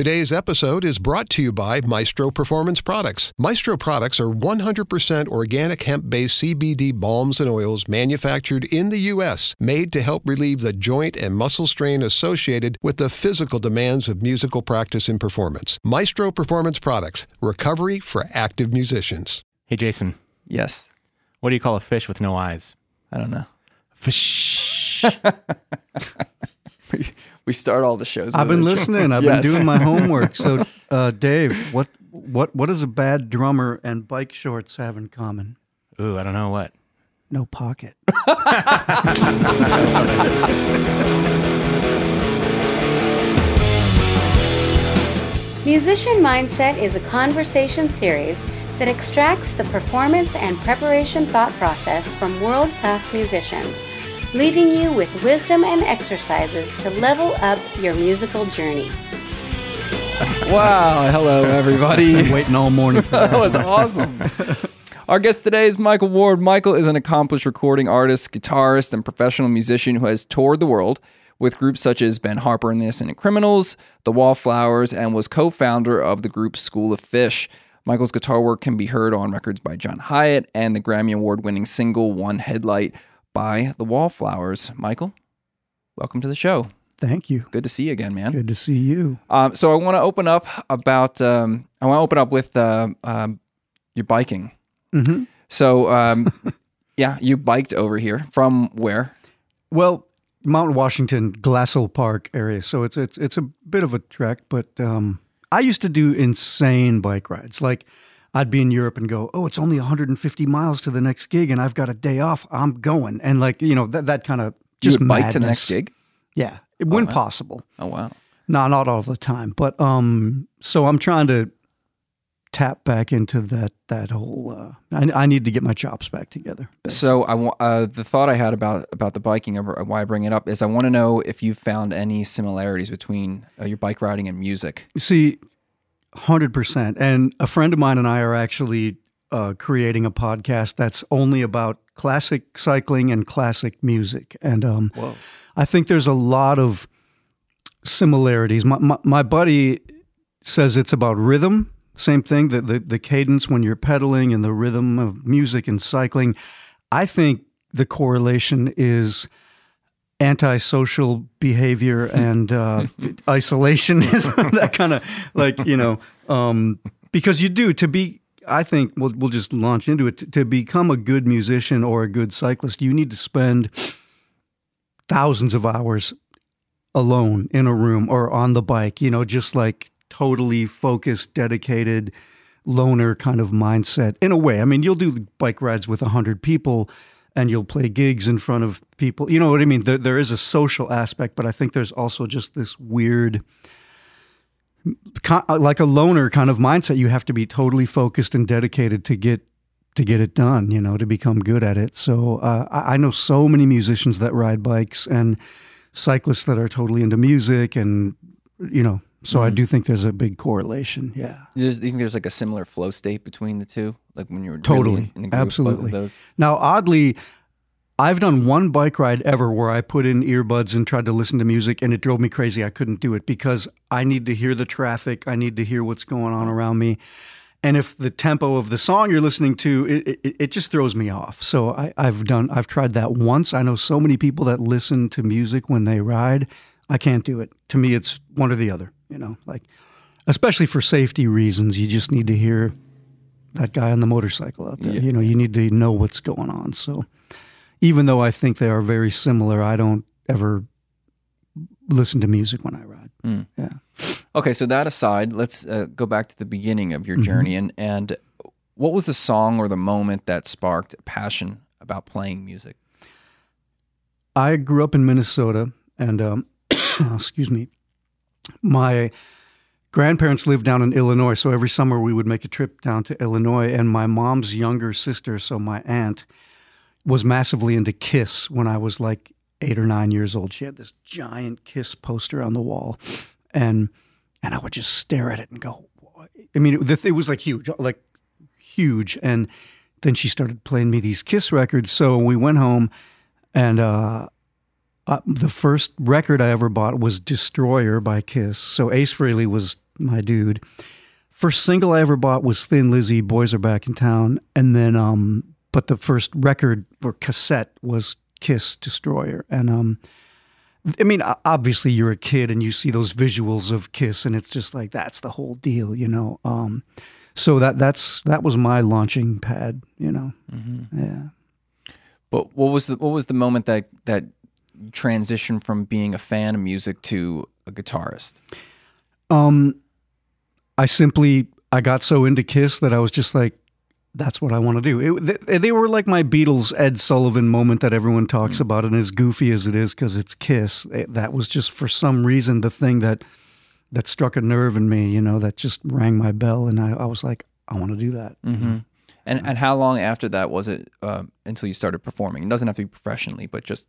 Today's episode is brought to you by Maestro Performance Products. Maestro products are 100% organic hemp based CBD balms and oils manufactured in the U.S., made to help relieve the joint and muscle strain associated with the physical demands of musical practice and performance. Maestro Performance Products, recovery for active musicians. Hey, Jason, Yes. what do you call a fish with no eyes? I don't know. Fish. We start all the shows. I've been listening. I've Yes. been doing my homework. So, uh, Dave, what what what does a bad drummer and bike shorts have in common? Ooh, I don't know what. No pocket. Musician Mindset is a conversation series that extracts the performance and preparation thought process from world class musicians, leaving you with wisdom and exercises to level up your musical journey. Wow. Hello, everybody. Been waiting all morning for that that. was awesome. Our guest today is Michael Ward. Michael is an accomplished recording artist, guitarist, and professional musician who has toured the world with groups such as Ben Harper and the Innocent Criminals, The Wallflowers, and was co founder of the group School of Fish. Michael's guitar work can be heard on records by John Hiatt and the Grammy Award winning single One Headlight by The Wallflowers. Michael, welcome to the show. Thank you. Good to see you again, man. Good to see you. Um, so I want to open up about. Um, I want to open up with uh, um, your biking. hmm So um, yeah, you biked over here from where? Well, Mount Washington, Glassell Park area. So it's it's it's a bit of a trek, but um, I used to do insane bike rides. Like I'd be in Europe and go, "Oh, it's only 150 miles to the next gig, and I've got a day off. I'm going." And like you know that that kind of just bike to the next gig. Yeah, when wow. possible. Oh wow. No, not all the time, but um, so I'm trying to tap back into that that whole. Uh, I, I need to get my chops back together. So I uh, the thought I had about about the biking, or why I bring it up, is I want to know if you found any similarities between uh, your bike riding and music. See, hundred percent. And a friend of mine and I are actually uh, creating a podcast that's only about classic cycling and classic music. And um, I think there's a lot of similarities. My, my, my buddy says it's about rhythm. Same thing, the, the, the cadence when you're pedaling and the rhythm of music and cycling. I think the correlation is antisocial behavior and uh, isolation is that kind of like you know um, because you do to be i think we'll, we'll just launch into it. To, to become a good musician or a good cyclist you need to spend thousands of hours alone in a room or on the bike you know just like totally focused dedicated loner kind of mindset in a way. I mean you'll do bike rides with 100 people and you'll play gigs in front of people. You know what I mean? There, there is a social aspect, but I think there's also just this weird, like a loner kind of mindset. You have to be totally focused and dedicated to get to get it done. You know, to become good at it. So uh, I, I know so many musicians that ride bikes and cyclists that are totally into music, and you know. So I mm-hmm. do think there's a big correlation. Yeah. There's, you think there's like a similar flow state between the two, like when you were Totally. really in the groove of both of Absolutely. those? Now, oddly, I've done one bike ride ever where I put in earbuds and tried to listen to music, and it drove me crazy. I couldn't do it because I need to hear the traffic. I need to hear what's going on around me. And if the tempo of the song you're listening to, it, it, it just throws me off. So I, I've done, I've tried that once. I know so many people that listen to music when they ride. I can't do it. To me, it's one or the other. You know, like especially for safety reasons, you just need to hear that guy on the motorcycle out there. Yeah. You know, you need to know what's going on. So even though I think they are very similar, I don't ever listen to music when I ride. Mm. Yeah. Okay, so that aside, let's uh, go back to the beginning of your Mm-hmm. journey and and what was the song or the moment that sparked passion about playing music? I grew up in Minnesota, and um, excuse me, my grandparents lived down in Illinois. So every summer we would make a trip down to Illinois, and my mom's younger sister, so my aunt, was massively into Kiss when I was like eight or nine years old. She had this giant Kiss poster on the wall, and and I would just stare at it and go. I mean, it, it was like huge, like huge. And then she started playing me these Kiss records. So we went home, and uh, uh, the first record I ever bought was Destroyer by Kiss. So Ace Frehley was my dude. First single I ever bought was Thin Lizzy, Boys Are Back in Town. And then, um, but the first record or cassette was Kiss Destroyer. And, um, I mean, obviously you're a kid and you see those visuals of Kiss and it's just like, that's the whole deal, you know? Um, so that, that's, that was my launching pad, you know? Yeah. But what was the what was the moment that that you transitioned from being a fan of music to a guitarist? Um, I simply I got so into Kiss that I was just like, that's what I want to do. It, they, they were like my Beatles Ed Sullivan moment that everyone talks about, and as goofy as it is because it's Kiss, it- that was just for some reason the thing that that struck a nerve in me. You know, that just rang my bell, and I, I was like, I want to do that. Mm-hmm. And and how long after that was it uh, until you started performing? It doesn't have to be professionally, but just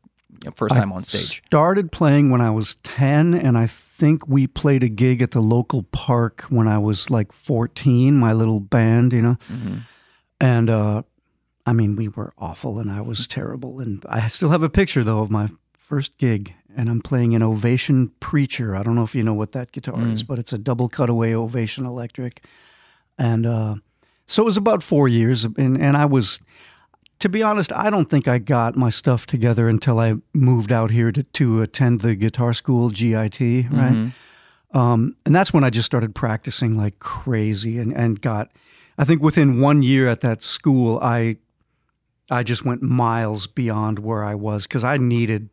first time on stage. Started playing when I was 10, and I think we played a gig at the local park when I was like 14, my little band, you know. And uh, I mean, we were awful, and I was terrible. And I still have a picture, though, of my first gig, and I'm playing an Ovation Preacher. I don't know if you know what that guitar is, but it's a double cutaway Ovation electric. And uh, so it was about four years, and, and I was to be honest, I don't think I got my stuff together until I moved out here to, to attend the guitar school, GIT, right? Um, and that's when I just started practicing like crazy and, and got, I think within one year at that school, I, I just went miles beyond where I was because I needed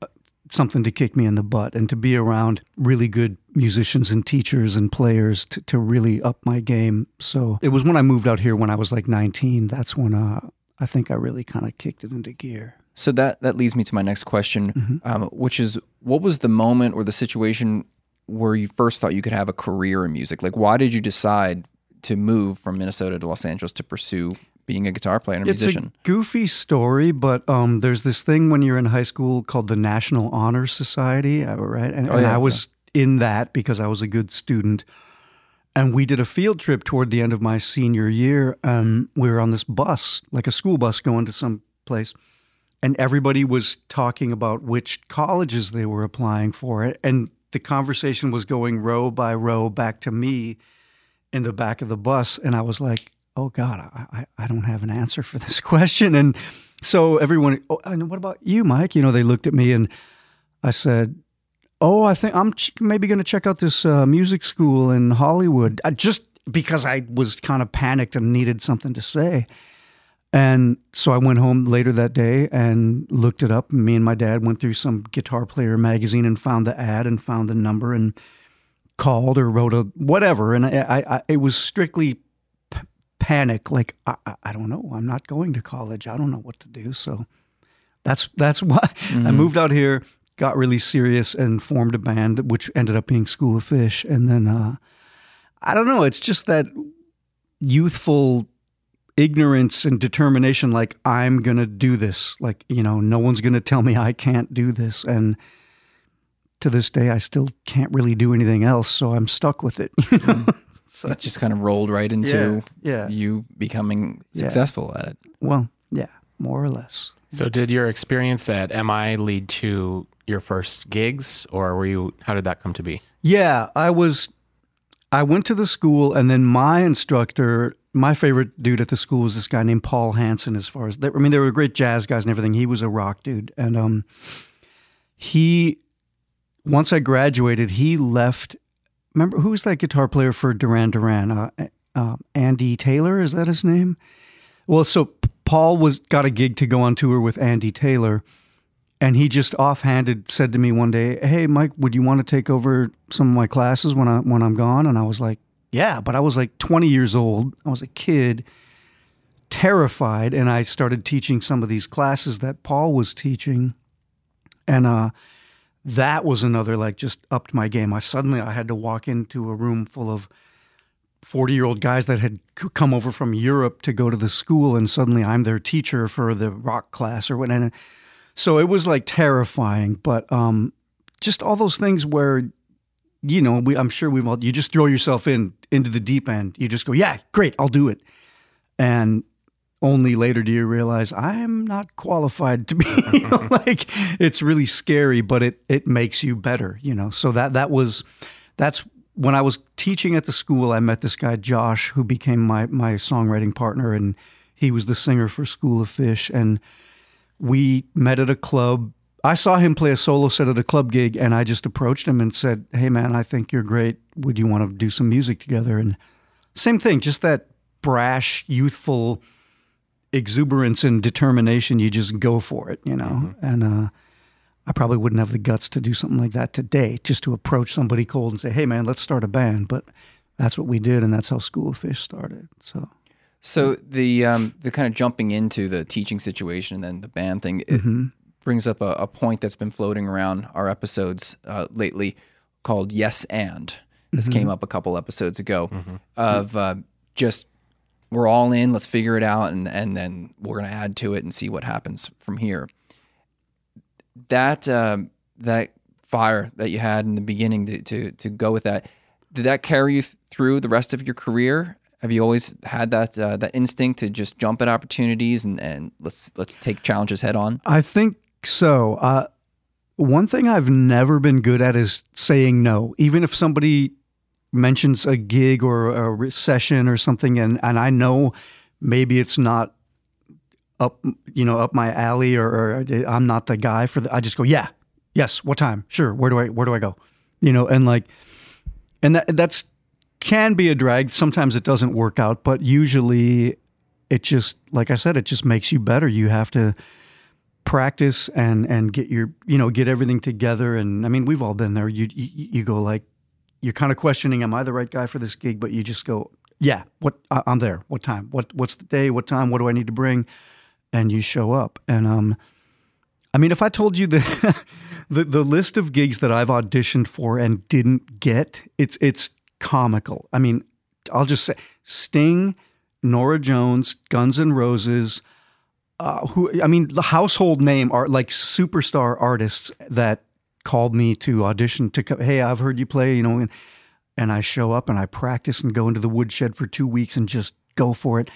uh, something to kick me in the butt and to be around really good musicians and teachers and players to, to really up my game. So it was when I moved out here when I was like 19. That's when uh, I think I really kind of kicked it into gear. So that that leads me to my next question, um, which is, what was the moment or the situation where you first thought you could have a career in music? Like, why did you decide to move from Minnesota to Los Angeles to pursue being a guitar player and a It's musician? a goofy story, but um, there's this thing when you're in high school called the National Honor Society, uh, right? And, Oh, and I was in that because I was a good student. And we did a field trip toward the end of my senior year. Um, we were on this bus, like a school bus, going to some place, and everybody was talking about which colleges they were applying for. And the conversation was going row by row back to me in the back of the bus, and I was like, "Oh God, I, I, I don't have an answer for this question." And so everyone, oh, and what about you, Mike? You know, they looked at me, and I said, "Oh, I think I'm ch- maybe going to check out this uh, music school in Hollywood." I just because I was kind of panicked and needed something to say. And so I went home later that day and looked it up. Me and my dad went through some guitar player magazine and found the ad and found the number and called or wrote a whatever. And I, I, I it was strictly p- panic. Like I, I- I don't know. I'm not going to college. I don't know what to do. So that's that's why I moved out here, got really serious, and formed a band, which ended up being School of Fish. And then uh, I don't know. It's just that youthful ignorance and determination like i'm gonna do this like you know no one's gonna tell me i can't do this and to this day i still can't really do anything else so i'm stuck with it you know? It just kind of rolled right into yeah you becoming Yeah. successful at it. well yeah more or less So, did your experience at MI lead to your first gigs, or were you? How did that come to be? Yeah, I was. I went to the school, and then my instructor, my favorite dude at the school was this guy named Paul Hansen. As far as I mean, they were great jazz guys and everything. He was a rock dude, and um, he once I graduated, he left. Remember who was that guitar player for Duran Duran? Uh, uh, Andy Taylor is that his name? Well, so Paul was got a gig to go on tour with Andy Taylor. And he just offhanded said to me one day, "Hey, Mike, would you want to take over some of my classes when I when I'm gone?" And I was like, "Yeah," but I was like 20 years old. I was a kid, terrified, and I started teaching some of these classes that Paul was teaching, and uh, that was another like just upped my game. I suddenly I had to walk into a room full of 40 year old guys that had come over from Europe to go to the school, and suddenly I'm their teacher for the rock class or whatever. So it was like terrifying, but um, just all those things where, you know, we, I'm sure we've all, you just throw yourself in into the deep end. You just go, yeah, great, I'll do it. And only later do you realize I'm not qualified to be you know, like it's really scary, but it it makes you better, you know. So that that was that's when I was teaching at the school, I met this guy Josh, who became my my songwriting partner, and he was the singer for School of Fish. And we met at a club. I saw him play a solo set at a club gig, and I just approached him and said, "Hey, man, I think you're great. Would you want to do some music together?" And same thing, just that brash, youthful exuberance and determination. You just go for it, you know. And uh, I probably wouldn't have the guts to do something like that today, just to approach somebody cold and say, "Hey, man, let's start a band." But that's what we did, and that's how School of Fish started. So So the um, the kind of jumping into the teaching situation and then the band thing it brings up a, a point that's been floating around our episodes uh, lately called "Yes and." This came up a couple episodes ago of uh, just we're all in, let's figure it out, and and then we're gonna add to it and see what happens from here. That um, that fire that you had in the beginning to, to to go with that did that carry you th- through the rest of your career? Have you always had that uh, that instinct to just jump at opportunities and, and let's let's take challenges head on? I think so. Uh, one thing I've never been good at is saying no, even if somebody mentions a gig or a session or something, and and I know maybe it's not up you know up my alley or, or I'm not the guy for the. I just go yeah, yes. What time? Sure. Where do I where do I go? You know, and like, and that that's can be a drag. Sometimes it doesn't work out, but usually it just like I said, it just makes you better. You have to practice and and get your you know get everything together. And i mean we've all been there. You you, you go like you're kind of questioning am i the right guy for this gig? But you just go yeah what i'm there. What time? What what's the day? What time? What do i need to bring? And you show up. And um i mean if i told you the the, the list of gigs that i've auditioned for and didn't get it's it's comical i mean i'll just say sting norah jones guns n' roses uh, who I mean, the household name are like superstar artists that called me to audition to co- hey, I've heard you play, you know, and, and I show up and I practice and go into the woodshed for two weeks and just go for it,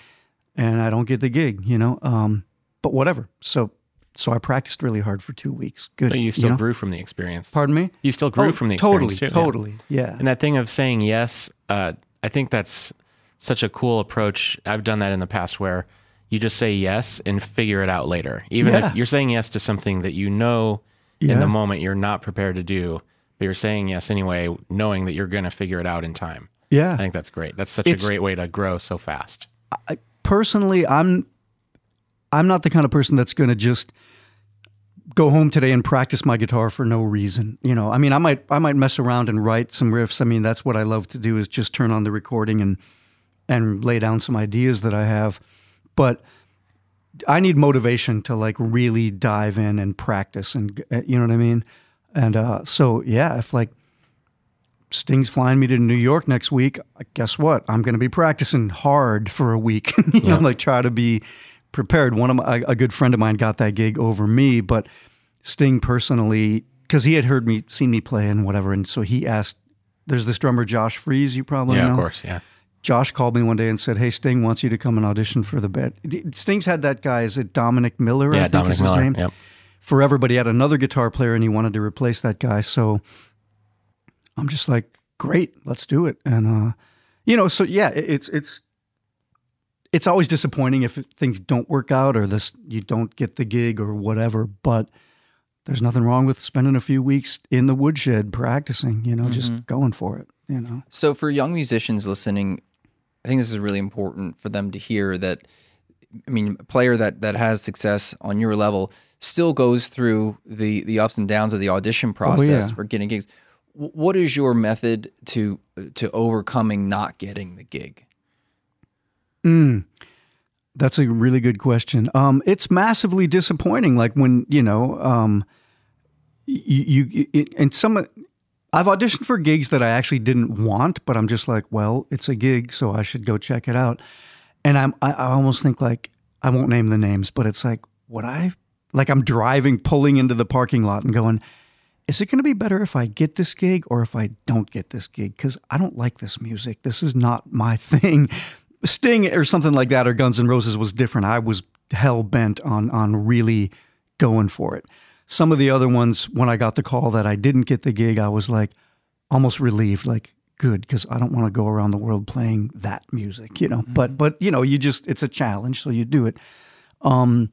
and I don't get the gig, you know. Um, but whatever. So so I practiced really hard for two weeks. Good. But you still know? grew from the experience. Pardon me. You still grew Oh, from the totally, experience too. yeah. totally, yeah. And that thing of saying yes, uh, I think that's such a cool approach. I've done that in the past where you just say yes and figure it out later. Even Yeah. if you're saying yes to something that you know in the moment you're not prepared to do, but you're saying yes anyway, knowing that you're going to figure it out in time. Yeah. I think that's great. That's such It's- a great way to grow so fast. personally, I'm I'm not the kind of person that's going to just go home today and practice my guitar for no reason. You know, I mean, I might I might mess around and write some riffs. I mean, that's what I love to do is just turn on the recording and and lay down some ideas that I have. But I need motivation to like really dive in and practice and uh, you know what I mean? And uh, so yeah, if like Sting's flying me to New York next week. Guess what? I'm going to be practicing hard for a week. you know, like try to be prepared. One of my, a good friend of mine got that gig over me, but Sting personally, because he had heard me, seen me play and whatever, and so he asked. There's this drummer Josh Freese, you probably know. yeah, know. of course. Yeah. Josh called me one day and said, "Hey, Sting wants you to come and audition for the band." Sting's had that guy. Is it Dominic Miller? I Yeah, think Dominic is his Miller. name Yep. forever, but he had another guitar player and he wanted to replace that guy. So I'm just like, great, let's do it. And uh, you know, so yeah, it- it's it's it's always disappointing if things don't work out or this you don't get the gig or whatever. But there's nothing wrong with spending a few weeks in the woodshed practicing. You know, just mm-hmm. going for it. You know. So for young musicians listening, I think this is really important for them to hear that I mean, a player that that has success on your level still goes through the the ups and downs of the audition oh, process yeah. for getting gigs. W- What is your method to to overcoming not getting the gig? That's a really good question. Um, it's massively disappointing. Like when you know, um, you, you it, and some. I've auditioned for gigs that I actually didn't want, but I'm just like, well, it's a gig, so I should go check it out. And I'm, I, I almost think like I won't name the names, but it's like, would I? Like I'm driving, pulling into the parking lot, and going, is it going to be better if I get this gig or if I don't get this gig? Because I don't like this music. This is not my thing. Sting or something like that, or Guns N' Roses was different. I was hell bent on on really going for it. Some of the other ones, when I got the call that I didn't get the gig, I was like almost relieved. Like, good because I don't want to go around the world playing that music, you know. But but you know, you just it's a challenge, so you do it. Um,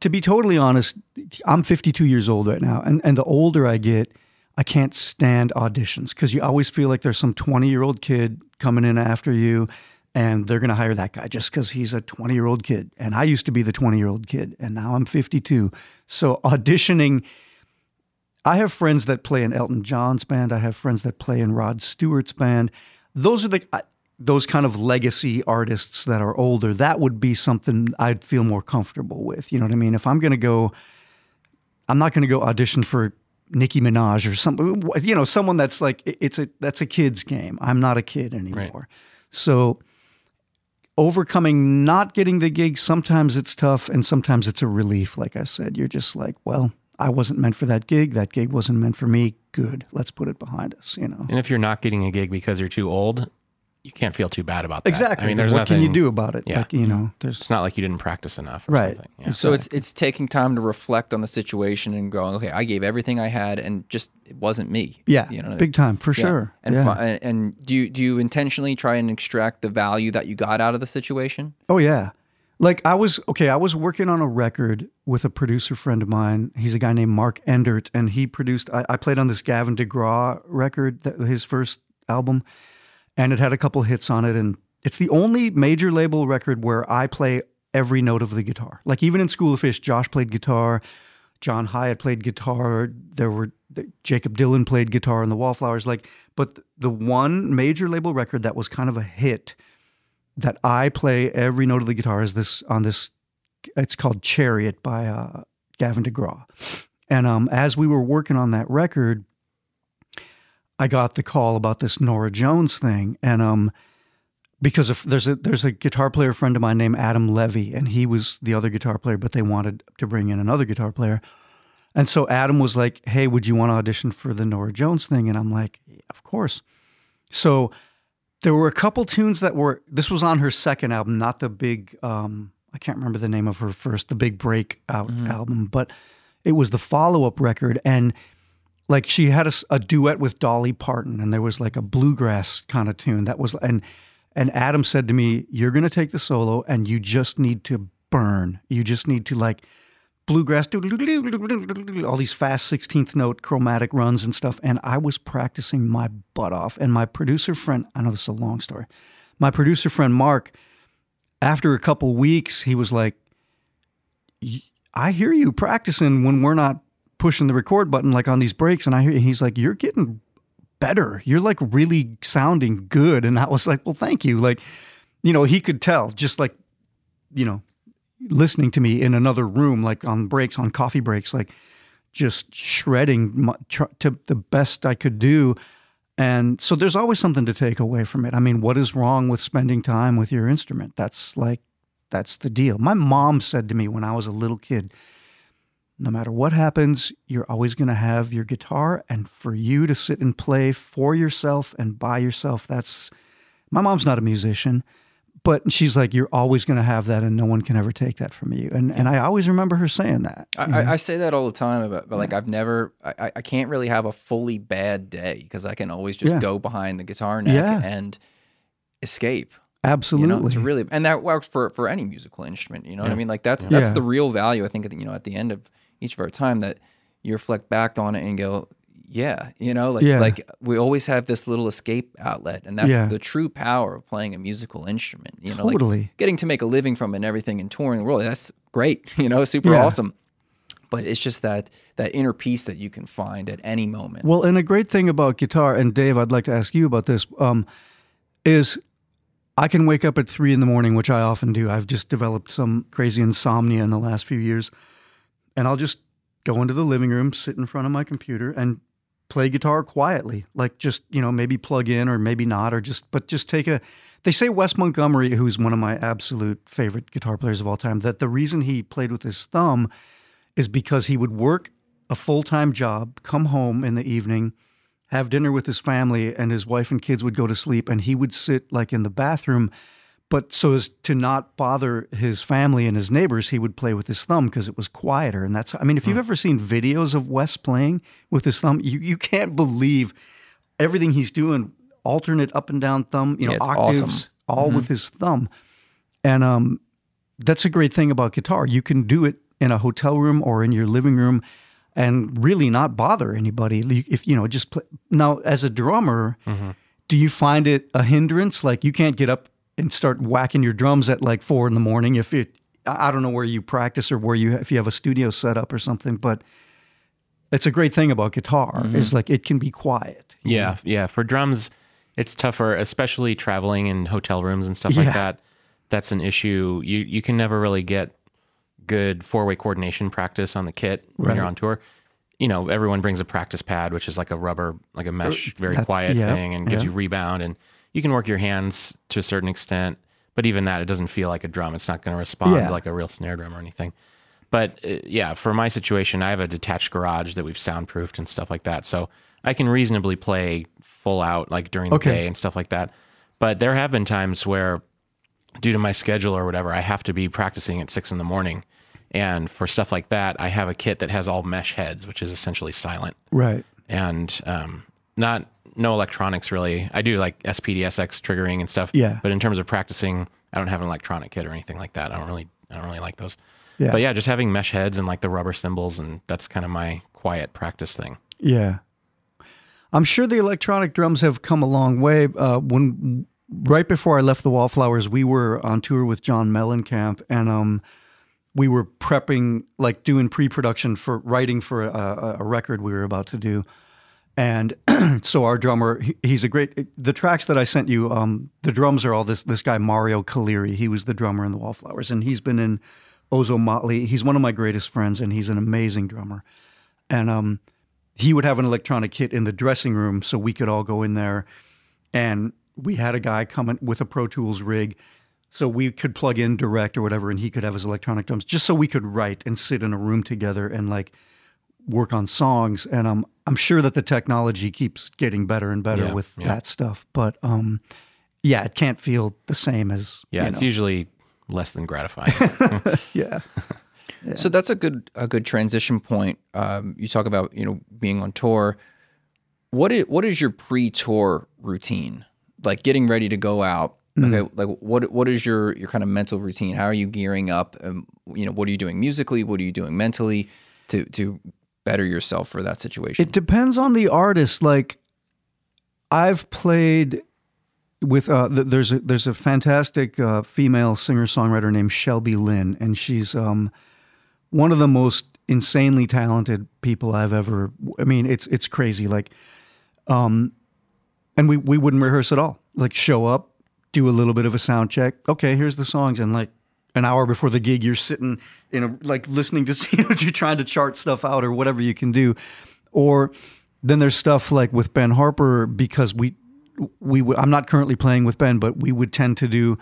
to be totally honest, I'm 52 years old right now, and and the older I get, I can't stand auditions because you always feel like there's some 20 year old kid coming in after you, and they're going to hire that guy just because he's a 20 year old kid. And I used to be the 20 year old kid, and now I'm 52. So auditioning. I have friends that play in Elton John's band. I have friends that play in Rod Stewart's band. Those are the I- those kind of legacy artists that are older. That would be something I'd feel more comfortable with. You know what I mean? If I'm going to go, I'm not going to go audition for Nicki Minaj or something. You know, someone that's like it's a that's a kid's game. I'm not a kid anymore. So overcoming not getting the gig sometimes it's tough and sometimes it's a relief like i said. You're just like well i wasn't meant for that gig. That gig wasn't meant for me. Good. Let's put it behind us you know? And if you're not getting a gig because you're too old, you can't feel too bad about that. exactly I mean, there's what nothing, can you do about it Yeah. like you mm-hmm. know there's It's not like you didn't practice enough. Or Right. Something. Yeah. So it's it's taking time to reflect on the situation and going, okay, I gave everything I had, and just it wasn't me. yeah you know, big time for Yeah. sure And yeah. fi- and- and do you do you intentionally try and extract the value that you got out of the situation? Oh yeah. Like I was okay, I was working on a record with a producer friend of mine. He's a guy named Mark Endert, and he produced. I, I played on this Gavin DeGraw record, that, his first album, and it had a couple hits on it. And it's the only major label record where I play every note of the guitar. Like even in School of Fish, Josh played guitar, John Hiatt played guitar. There were Jakob Dylan played guitar in the Wallflowers. Like, but the one major label record that was kind of a hit that I play every note of the guitar is this on this. It's called Chariot by uh, Gavin DeGraw, and um, as we were working on that record, I got the call about this Norah Jones thing, and um, because of, there's a there's a guitar player friend of mine named Adam Levy, and he was the other guitar player, but they wanted to bring in another guitar player, and so Adam was like, "Hey, would you want to audition for the Norah Jones thing?" And I'm like, "Of course." So there were a couple tunes that were this was on her second album not the big um i can't remember the name of her first the big breakout album but it was the follow-up record and like she had a duet with dolly parton and there was like a bluegrass kind of tune that was and and adam said to me you're going to take the solo and you just need to burn you just need to like bluegrass, all these fast 16th note chromatic runs and stuff. And I was practicing my butt off. And my producer friend, I know this is a long story. My producer friend, Mark, after a couple weeks, he was like, I hear you practicing when we're not pushing the record button like on these breaks. And I hear, he's like, You're getting better. You're like really sounding good. And I was like, Well, thank you. Like, you know, he could tell just like, you know, listening to me in another room, like on breaks, on coffee breaks, like just shredding my, tr- to the best I could do. And so there's always something to take away from it. I mean, what is wrong with spending time with your instrument? That's like, that's the deal. My mom said to me when I was a little kid, no matter what happens, you're always going to have your guitar. And for you to sit and play for yourself and by yourself, that's my mom's not a musician, but she's like, you're always going to have that, and no one can ever take that from you. And and I always remember her saying that. I, I, I say that all the time about, but like I've never, I, I- I can't really have a fully bad day because I can always just Yeah. go behind the guitar neck Yeah. and escape. Absolutely. You know, it's really, and that works for for any musical instrument. You know what I mean? Like that's that's Yeah. the real value. I think you know at the end of each of our time that you reflect back on it and go, yeah, you know, like Yeah. like we always have this little escape outlet, and that's Yeah. the true power of playing a musical instrument. You know, Totally. like getting to make a living from it and everything and touring the world. That's great. You know, super Yeah. awesome. But it's just that that inner peace that you can find at any moment. Well, and a great thing about guitar, and Dave, I'd like to ask you about this, um, is I can wake up at three in the morning, which I often do. I've just developed some crazy insomnia in the last few years. And I'll just go into the living room, sit in front of my computer, and play guitar quietly. Like just, you know, maybe plug in or maybe not, or just, but just take a. They say Wes Montgomery, who's one of my absolute favorite guitar players of all time, that the reason he played with his thumb is because he would work a full time job, come home in the evening, have dinner with his family, and his wife and kids would go to sleep, and he would sit like in the bathroom. But so as to not bother his family and his neighbors, he would play with his thumb because it was quieter. And that's, I mean, if you've hmm. ever seen videos of Wes playing with his thumb, you, you can't believe everything he's doing alternate up and down thumb, you know, Yeah, octaves, awesome. all mm-hmm. with his thumb. And um, that's a great thing about guitar. You can do it in a hotel room or in your living room and really not bother anybody. If you know, just play. Now, as a drummer, mm-hmm. do you find it a hindrance? Like you can't get up and start whacking your drums at like four in the morning if it. I don't know where you practice or where you if you have a studio set up or something, but it's a great thing about guitar mm-hmm. is like it can be quiet. Yeah, yeah. For drums, it's tougher, especially traveling in hotel rooms and stuff Yeah. like that. That's an issue. You you can never really get good four way coordination practice on the kit when you're on tour. You know, everyone brings a practice pad, which is like a rubber, like a mesh, uh, very That's- quiet yeah, thing, and gives yeah. you rebound, and you can work your hands to a certain extent. But even that, it doesn't feel like a drum. It's not going to respond Yeah. like a real snare drum or anything. But uh, yeah, for my situation, I have a detached garage that we've soundproofed and stuff like that. So I can reasonably play full out like during the Okay. day and stuff like that. But there have been times where, due to my schedule or whatever, I have to be practicing at six in the morning. And for stuff like that, I have a kit that has all mesh heads, which is essentially silent Right. and um, not no electronics really. I do like SPD-SX triggering and stuff. Yeah. But in terms of practicing, I don't have an electronic kit or anything like that. I don't really I don't really like those. Yeah. But yeah, just having mesh heads and like the rubber cymbals and that's kind of my quiet practice thing. Yeah. I'm sure the electronic drums have come a long way. Uh, when right before I left the Wallflowers, we were on tour with John Mellencamp, and um, we were prepping, like doing pre-production for writing for a, a record we were about to do. And so our drummer, he- he's a great. The tracks that I sent you, um, the drums are all this this guy Mario Calire. He was the drummer in the Wallflowers, and he's been in Ozomatli. He's one of my greatest friends, and he's an amazing drummer. And um, he would have an electronic kit in the dressing room so we could all go in there and we had a guy coming with a pro tools rig so we could plug in direct or whatever and he could have his electronic drums just so we could write and sit in a room together and like work on songs and um, i'm sure that the technology keeps getting better and better Yeah, with yeah. that stuff but um, yeah it can't feel the same as Yeah, you it's know. usually less than gratifying. yeah So that's a good a good transition point. Um, you talk about you know being on tour. What is what is your pre-tour routine? Like getting ready to go out. Okay, like what what is your your kind of mental routine? How are you gearing up? Um, you know, what are you doing musically? What are you doing mentally to to better yourself for that situation? It depends on the artist. Like I've played with uh, th- there's a there's a fantastic uh, female singer songwriter named Shelby Lynne, and she's um, one of the most insanely talented people I've ever. I mean, it's it's crazy. Like, um, and we we wouldn't rehearse at all. Like, show up, do a little bit of a sound check. Okay, here's the songs, and like an hour before the gig, you're sitting in a like listening to you know you're trying to chart stuff out or whatever you can do, or then there's stuff like with Ben Harper because we we would, I'm not currently playing with Ben, but we would tend to do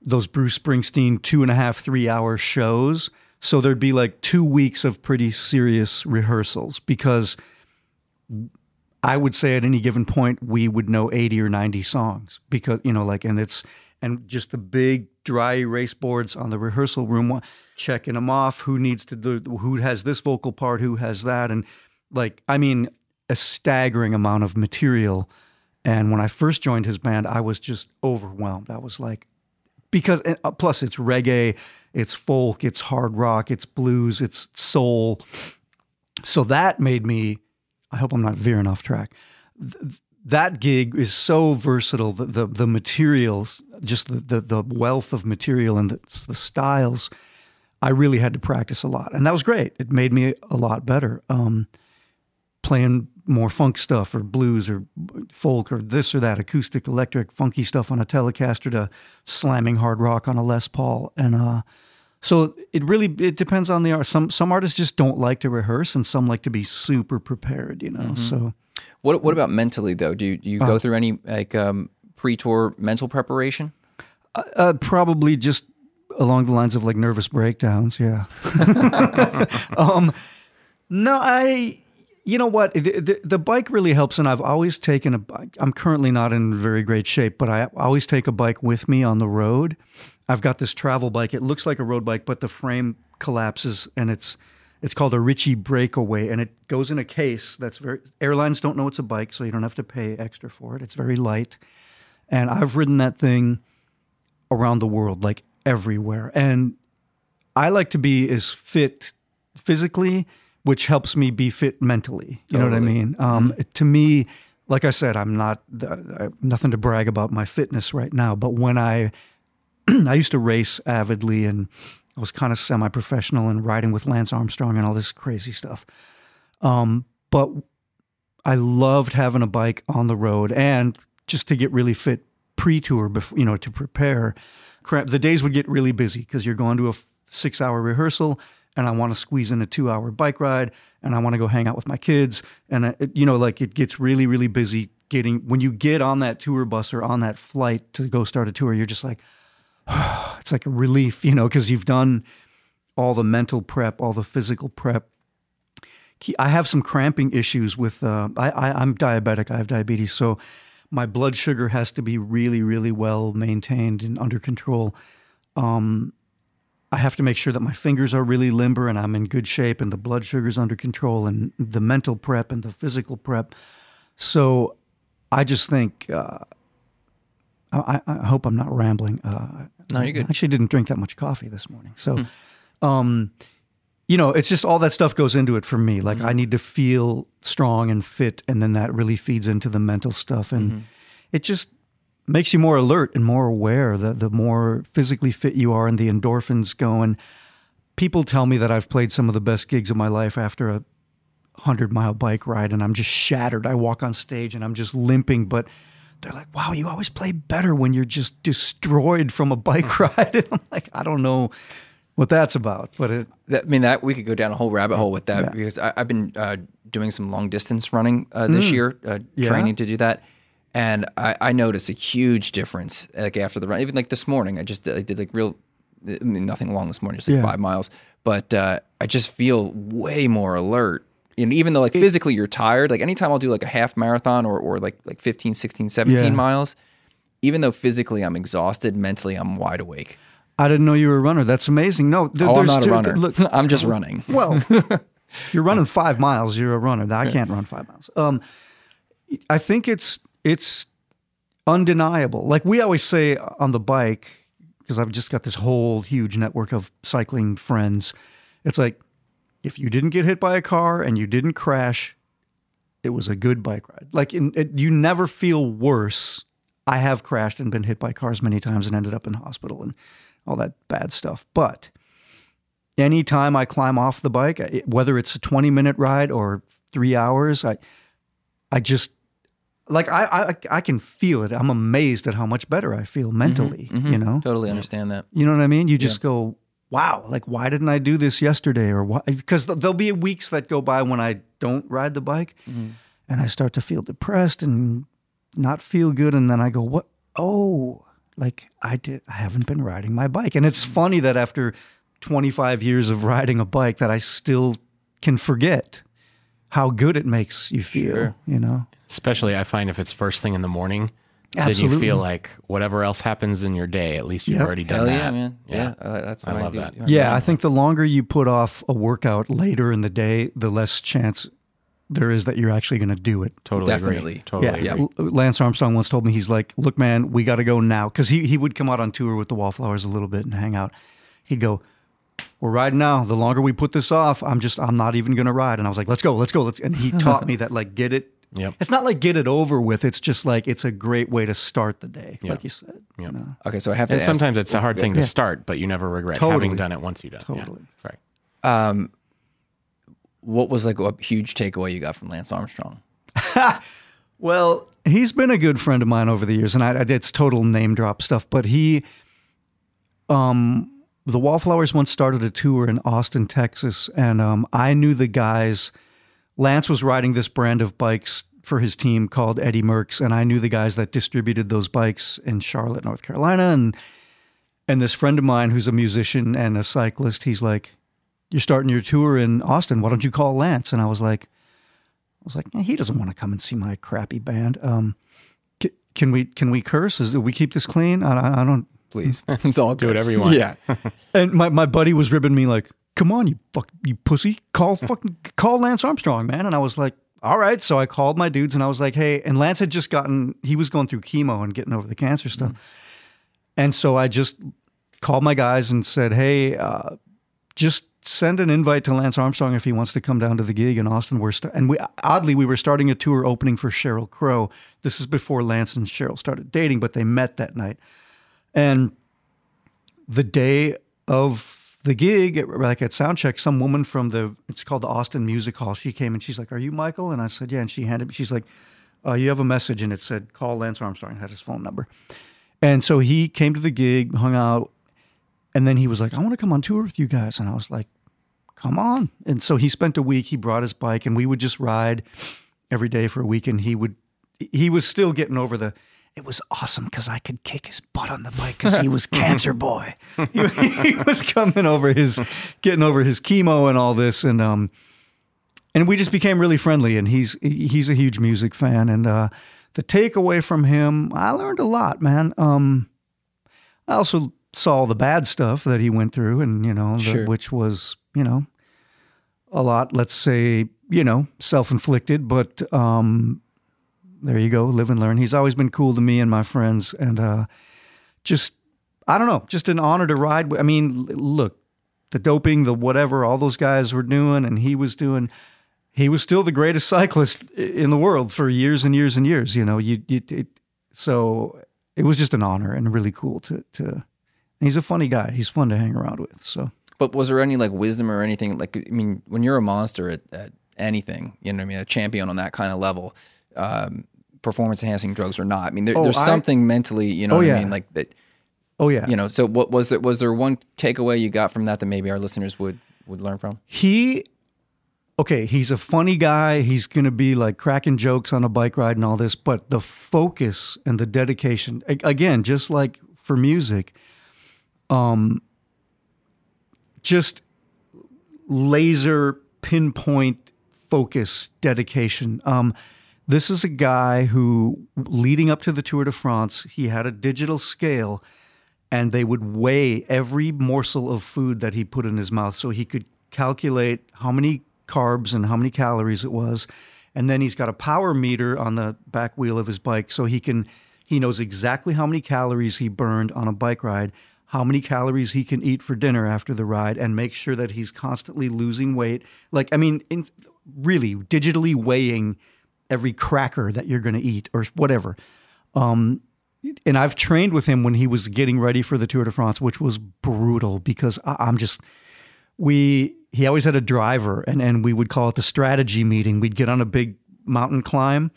those Bruce Springsteen two and a half three hour shows. So there'd be like two weeks of pretty serious rehearsals because I would say at any given point we would know 80 or 90 songs because you know like and it's and just the big dry erase boards on the rehearsal room checking them off who needs to do who has this vocal part who has that and like I mean a staggering amount of material. And when I first joined his band I was just overwhelmed. I was like because uh, plus it's reggae it's folk it's hard rock it's blues it's soul. So that made me I hope I'm not veering off track. Th- that gig is so versatile. The the, the materials, just the, the the wealth of material and the, the styles. I really had to practice a lot, and that was great. It made me a lot better. Um, playing more funk stuff or blues or folk or this or that, acoustic, electric, funky stuff on a Telecaster to slamming hard rock on a Les Paul, and uh, so it really it depends on the art. Some some artists just don't like to rehearse, and some like to be super prepared. You know, so what what about mentally though? Do you, do you go through any like um, pre-tour mental preparation? uh, probably just along the lines of like nervous breakdowns. Yeah. um, no, I. You know what? The, the, the bike really helps, and I've always taken a bike. I'm currently not in very great shape, but I always take a bike with me on the road. I've got this travel bike. It looks like a road bike, but the frame collapses, and it's It's called a Ritchey Breakaway, and it goes in a case that's very. Airlines don't know it's a bike, so you don't have to pay extra for it. It's very light, and I've ridden that thing around the world, like everywhere. And I like to be as fit physically, which helps me be fit mentally. You know what I mean? Um, To me, like I said, I'm not uh, I have nothing to brag about my fitness right now. But when I I used to race avidly and I was kind of semi-professional and riding with Lance Armstrong and all this crazy stuff. Um, but I loved having a bike on the road and just to get really fit pre-tour, before, you know, to prepare. The days would get really busy because you're going to a six-hour rehearsal, and I want to squeeze in a two-hour bike ride, and I want to go hang out with my kids, and uh, it, you know, like it gets really, really busy. Getting when you get on that tour bus or on that flight to go start a tour, you're just like, it's like a relief, you know, because you've done all the mental prep, all the physical prep. I have some cramping issues with. Uh, I, I I'm diabetic. I have diabetes, so my blood sugar has to be really, really well maintained and under control. Um, I have to make sure that my fingers are really limber and I'm in good shape, and the blood sugar's under control, and the mental prep and the physical prep. So, I just think. Uh, I, I hope I'm not rambling. Uh, No, you're good. I actually didn't drink that much coffee this morning. So, um, you know, it's just all that stuff goes into it for me. Like I need to feel strong and fit, and then that really feeds into the mental stuff, and it just makes you more alert and more aware. The the more physically fit you are, and the endorphins go. And people tell me that I've played some of the best gigs of my life after a hundred mile bike ride, and I'm just shattered. I walk on stage and I'm just limping, but. They're like, wow, you always play better when you're just destroyed from a bike ride. And I'm like, I don't know what that's about, but it, I mean, that we could go down a whole rabbit hole with that Yeah. because I, I've been uh, doing some long distance running uh, this year, uh, Yeah. training to do that, and I, I noticed a huge difference. Like after the run, even like this morning, I just I did like real, I mean, nothing long this morning, just like Yeah. five miles, but uh, I just feel way more alert. And even though like physically you're tired, like anytime I'll do like a half marathon or, or like like 15, 16, 17 Yeah. miles, even though physically I'm exhausted, mentally I'm wide awake. I didn't know you were a runner. That's amazing. No, there- Oh, I'm there's not a runner. Look, I'm just running. well, you're running five miles. You're a runner. I can't run five miles. Um, I think it's it's undeniable. Like we always say on the bike, because I've just got this whole huge network of cycling friends. It's like if you didn't get hit by a car and you didn't crash, it was a good bike ride. Like in, it, you never feel worse. I have crashed and been hit by cars many times and ended up in hospital and all that bad stuff. But anytime I climb off the bike, whether it's a 20 minute ride or three hours, I, I just like I, I I can feel it. I'm amazed at how much better I feel mm-hmm. mentally. Mm-hmm. You know, Totally understand that. you know what I mean. You just go, wow, like why didn't I do this yesterday or why? Because there'll be weeks that go by when I don't ride the bike, mm-hmm. and I start to feel depressed and not feel good, and then I go, what? Oh, like I did. I haven't been riding my bike, and it's mm-hmm. funny that after 25 years of riding a bike, that I still can forget how good it makes you feel. Sure. You know. Especially, I find if it's first thing in the morning, then you feel like whatever else happens in your day, at least you've Yep. already done Hell that. yeah, man. Yeah, uh, that's I what I, love do. that. Yeah, I think the longer you put off a workout later in the day, the less chance there is that you're actually going to do it. Totally Definitely. agree. Totally yeah, agree. L- Lance Armstrong once told me he's like, "Look, man, we got to go now," because he he would come out on tour with the Wallflowers a little bit and hang out. He'd go, "We're riding now. The longer we put this off, I'm just I'm not even going to ride." And I was like, "Let's go, let's go." Let's, and he taught me that like get it. Yep. It's not like get it over with. It's just like it's a great way to start the day, like you said. You know? Okay, so I have to And ask, sometimes it's a hard thing Yeah. to start, but you never regret Totally. having done it once you done. Yeah. Totally. Right. um, what was like a huge takeaway you got from Lance Armstrong? Well, he's been a good friend of mine over the years, and I, I it's total name drop stuff. But he, um, the Wallflowers once started a tour in Austin, Texas, and um, I knew the guys. Lance was riding this brand of bikes for his team called Eddie Merckx, and I knew the guys that distributed those bikes in Charlotte, North Carolina, and and this friend of mine who's a musician and a cyclist, he's like, "You're starting your tour in Austin. Why don't you call Lance?" And I was like. I was like, "Eh, he doesn't want to come and see my crappy band. Um, c- can we can we curse? Is we keep this clean? I, I, I don't. Please, it's all good. Do whatever you want. Yeah, And my, my buddy was ribbing me like, come on, you fuck, you pussy, call fucking call Lance Armstrong, man. And I was like, all right. So I called my dudes and I was like, hey, and Lance had just gotten, he was going through chemo and getting over the cancer stuff. And so I just called my guys and said, hey, uh, just send an invite to Lance Armstrong if he wants to come down to the gig in Austin. We're st- and we oddly we were starting a tour opening for Sheryl Crow. This is before Lance and Sheryl started dating, but they met that night. And the day of the gig, like at soundcheck, some woman from the it's called the Austin Music Hall. She came and she's like, "Are you Michael?" And I said, "Yeah." And she handed me. She's like, uh, "You have a message," and it said, "Call Lance Armstrong." Had his phone number, and so he came to the gig, hung out, and then he was like, "I want to come on tour with you guys," and I was like, "Come on!" And so he spent a week. He brought his bike, and we would just ride every day for a week. And he would, he was still getting over the. It was awesome because I could kick his butt on the bike because he was cancer boy. he, he was coming over his, getting over his chemo and all this, and um, and we just became really friendly. And he's he's a huge music fan, and uh, the takeaway from him, I learned a lot, man. Um, I also saw the bad stuff that he went through, and you know, the, Sure. which was you know a lot. Let's say you know self inflicted, but um, there you go, live and learn. He's always been cool to me and my friends, and uh, just I don't know, just an honor to ride. I mean, look, the doping, the whatever, all those guys were doing, and he was doing. He was still the greatest cyclist in the world for years and years and years. You know, you, you it, so it was just an honor and really cool to to. He's a funny guy. He's fun to hang around with. So But was there any like wisdom or anything like I mean, when you're a monster at, at anything, you know what I mean, a champion on that kind of level, um, performance enhancing drugs or not. I mean, there, Oh, there's I- something mentally, you know Oh, what I yeah. mean, like that. oh yeah, You know, so what was there? Was there one takeaway you got from that that maybe our listeners would would learn from? he okay he's a funny guy he's gonna be like cracking jokes on a bike ride and all this but the focus and the dedication again just like for music um just laser pinpoint focus dedication um this is a guy who leading up to the tour de france he had a digital scale and they would weigh every morsel of food that he put in his mouth. So he could calculate how many carbs and how many calories it was and then he's got a power meter on the back wheel of his bike so he can he knows exactly how many calories he burned on a bike ride how many calories he can eat for dinner after the ride and make sure that he's constantly losing weight. Like i mean in, really digitally weighing every cracker that you're going to eat or whatever and I've trained with him when he was getting ready for the Tour de France, which was brutal because I, I'm just we he always had a driver and and we would call it the strategy meeting. We'd get on a big mountain climb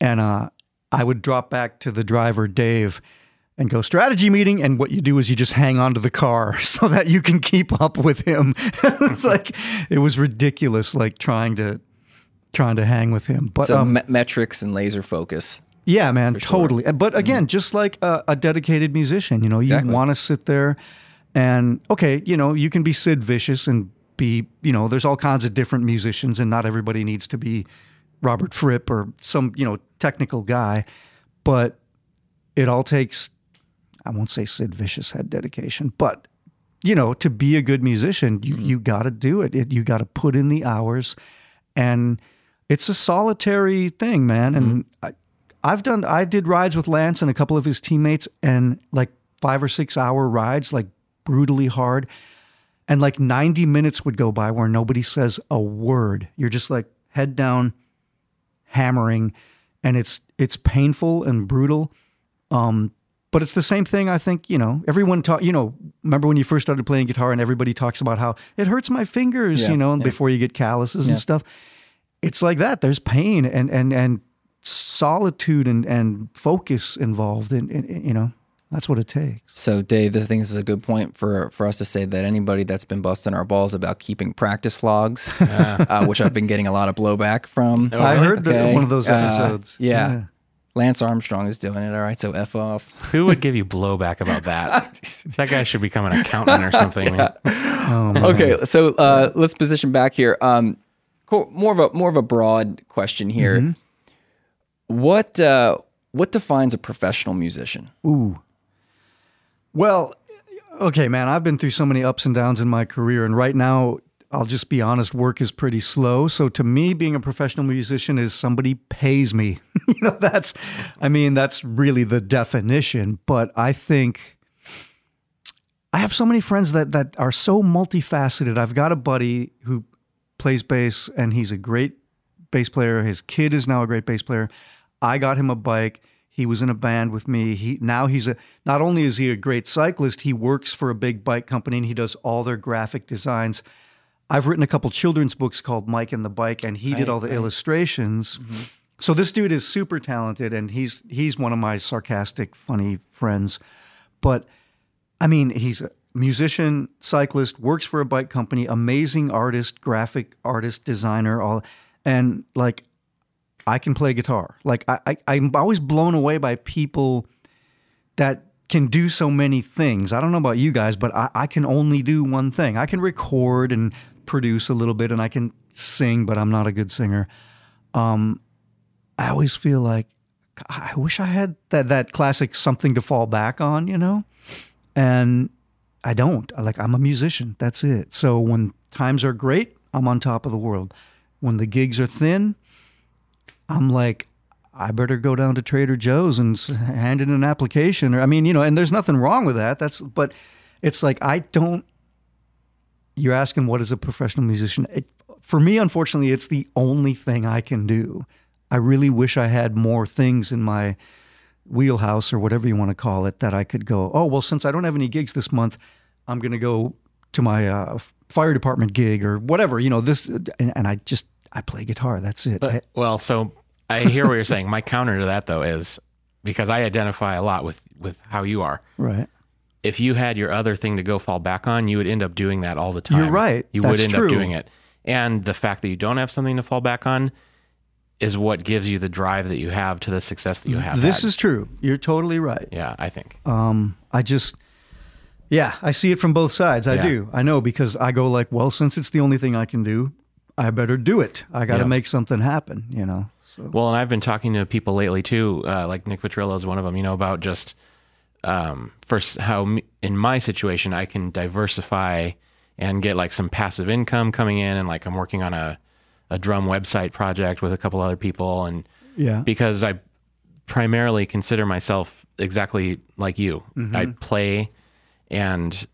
and uh, I would drop back to the driver Dave and go strategy meeting and what you do is you just hang on to the car so that you can keep up with him. it's like it was ridiculous like trying to trying to hang with him. But So um, me- metrics and laser focus. yeah, man, totally. But again, just like a, a dedicated musician, you know, Exactly. you want to sit there and okay, you know, you can be Sid Vicious and be, you know, there's all kinds of different musicians, and not everybody needs to be Robert Fripp or some, you know, technical guy. But it all takes, I won't say Sid Vicious had dedication, but you know, to be a good musician, you you got to do it. it. You got to put in the hours, and it's a solitary thing, man. And I, I've done, I did rides with Lance and a couple of his teammates, and like five or six hour rides, like brutally hard, and like ninety minutes would go by where nobody says a word. You're just like head down, hammering, and it's it's painful and brutal. Um, but it's the same thing. I think you know everyone talk. You know, remember when you first started playing guitar and everybody talks about how it hurts my fingers. Yeah, you know, yeah. before you get calluses and stuff. It's like that. There's pain and and and solitude and and focus involved. And you know, that's what it takes. So, Dave, I think this is a good point for for us to say that anybody that's been busting our balls about keeping practice logs, uh, which I've been getting a lot of blowback from. I heard that Okay. one of those Uh, episodes. yeah. Lance Armstrong is doing it. All right, so f off. Who would give you blowback about that? that guy should become an accountant or something. man. okay, so uh, let's position back here. Um, co- more of a more of a broad question here. Mm-hmm. What uh, what defines a professional musician? Ooh. Well, okay, man, I've been through so many ups and downs in my career, and right now, I'll just be honest, work is pretty slow. So to me, being a professional musician is somebody pays me. you know, that's, I mean, that's really the definition. But I think I have so many friends that that are so multifaceted. I've got a buddy who plays bass, and he's a great bass player. His kid is now a great bass player. I got him a bike. He was in a band with me. He now he's a not only is he a great cyclist, he works for a big bike company and he does all their graphic designs. I've written a couple children's books called Mike and the Bike, and he did all the illustrations. Mm-hmm. So this dude is super talented, and he's he's one of my sarcastic, funny friends. But I mean, he's a musician, cyclist, works for a bike company, amazing artist, graphic artist, designer, all, and like I can play guitar. Like I, I I'm always blown away by people that can do so many things. I don't know about you guys, but I, I can only do one thing. I can record and produce a little bit and I can sing, but I'm not a good singer. Um, I always feel like I wish I had that that classic something to fall back on, you know? And I don't. Like I'm a musician. That's it. So when times are great, I'm on top of the world. When the gigs are thin, I'm like, I better go down to Trader Joe's and hand in an application. Or I mean, you know, and there's nothing wrong with that. That's but it's like I don't. You're asking what is a professional musician? It, for me, unfortunately, it's the only thing I can do. I really wish I had more things in my wheelhouse or whatever you want to call it that I could go. Oh well, since I don't have any gigs this month, I'm going to go to my uh, fire department gig or whatever. You know this, and, and I just I play guitar. That's it. I- well, so I hear what you're saying. My counter to that though is because I identify a lot with with how you are. right. If you had your other thing to go fall back on, you would end up doing that all the time. You're right. You would end true. up doing it. And the fact that you don't have something to fall back on is what gives you the drive that you have to the success that you have. This had. is true. You're totally right. yeah, I think. Um, I just, yeah, I see it from both sides. I Yeah. do. I know because I go like, well, since it's the only thing I can do, I better do it. I got to Yeah. make something happen. You know. So Well, and I've been talking to people lately too, uh, like Nick Petrillo is one of them. You know about just um, first how in my situation I can diversify and get like some passive income coming in, and like I'm working on a a drum website project with a couple other people, and yeah, because I primarily consider myself exactly like you. I play, and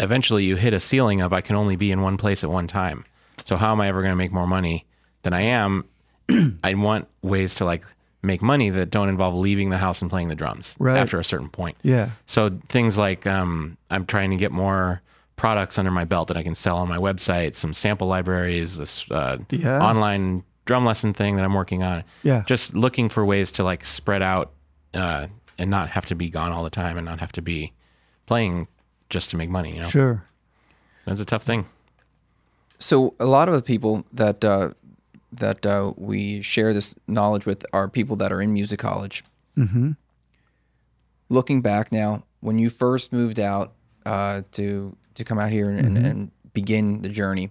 eventually you hit a ceiling of I can only be in one place at one time. So how am I ever going to make more money than I am? I want ways to like make money that don't involve leaving the house and playing the drums Right. after a certain point. yeah, So things like um, I'm trying to get more products under my belt that I can sell on my website, some sample libraries, this uh, Yeah. online drum lesson thing that I'm working on. Yeah. Just looking for ways to like spread out uh, and not have to be gone all the time and not have to be playing just to make money. You know, sure. that's a tough thing. So a lot of the people that uh, that uh, we share this knowledge with are people that are in music college. Mm-hmm. Looking back now, when you first moved out uh, to to come out here and, and, and begin the journey,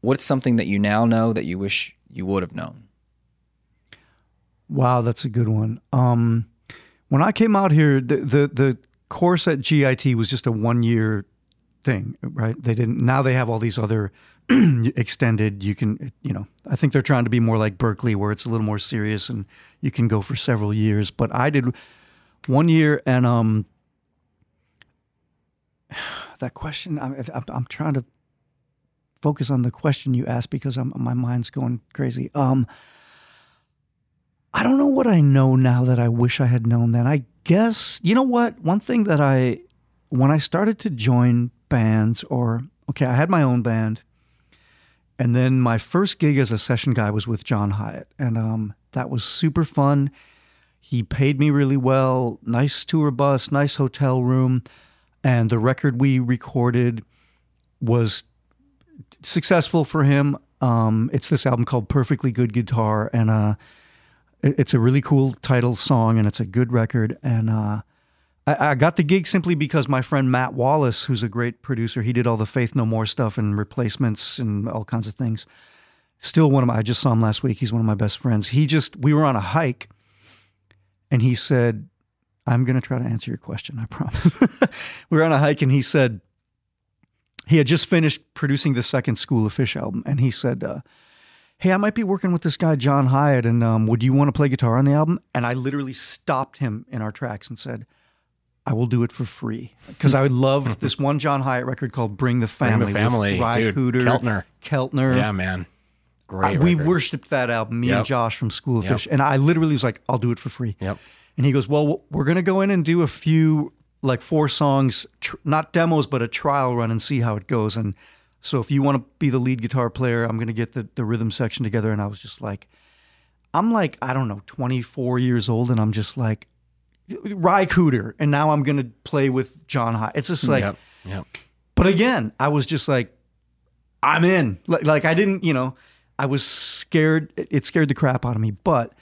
what's something that you now know that you wish you would have known? Wow, that's a good one. Um, when I came out here, the, the the course at GIT was just a one year thing, right? They didn't. Now they have all these other extended. You can, you know, I think they're trying to be more like Berklee, where it's a little more serious and you can go for several years. But I did one year, and um, that question. I'm, I'm, trying to focus on the question you asked because I'm, my mind's going crazy. Um. I don't know what I know now that I wish I had known then. I guess, you know what? One thing that I, when I started to join bands, or, okay, I had my own band. And then my first gig as a session guy was with John Hiatt. And um, that was super fun. He paid me really well. Nice tour bus, nice hotel room. And the record we recorded was successful for him. Um, it's this album called Perfectly Good Guitar. And, uh, it's a really cool title song and it's a good record and uh, I, I got the gig simply because my friend matt wallace who's a great producer he did all the faith no more stuff and replacements and all kinds of things still one of my i just saw him last week he's one of my best friends he just we were on a hike and he said I'm going to try to answer your question. I promise. we were on a hike, and he said he had just finished producing the second School of Fish album, and he said, uh, "Hey, I might be working with this guy John Hiatt, and um, would you want to play guitar on the album?" And I literally stopped him in our tracks and said. I will do it for free because I loved this one John Hiatt record called "Bring the Family." Bring the Family, dude. Cooder, Keltner. Keltner. Yeah, man. I- Great. we worshipped that album, me and Josh from School of Yep. Fish, and I literally was like, "I'll do it for free." Yep. And he goes, "Well, we're gonna go in and do a few, like four songs, tr- not demos, but a trial run, and see how it goes." And so, if you want to be the lead guitar player, I'm gonna get the the rhythm section together. And I was just like, I'm like, I don't know, 24 years old, and I'm just like, Ry Cooder, and now I'm gonna play with John Hiatt. It's just like, yep. Yep. but again, I was just like, I'm in. Like, like I didn't, you know, I was scared. It scared the crap out of me. But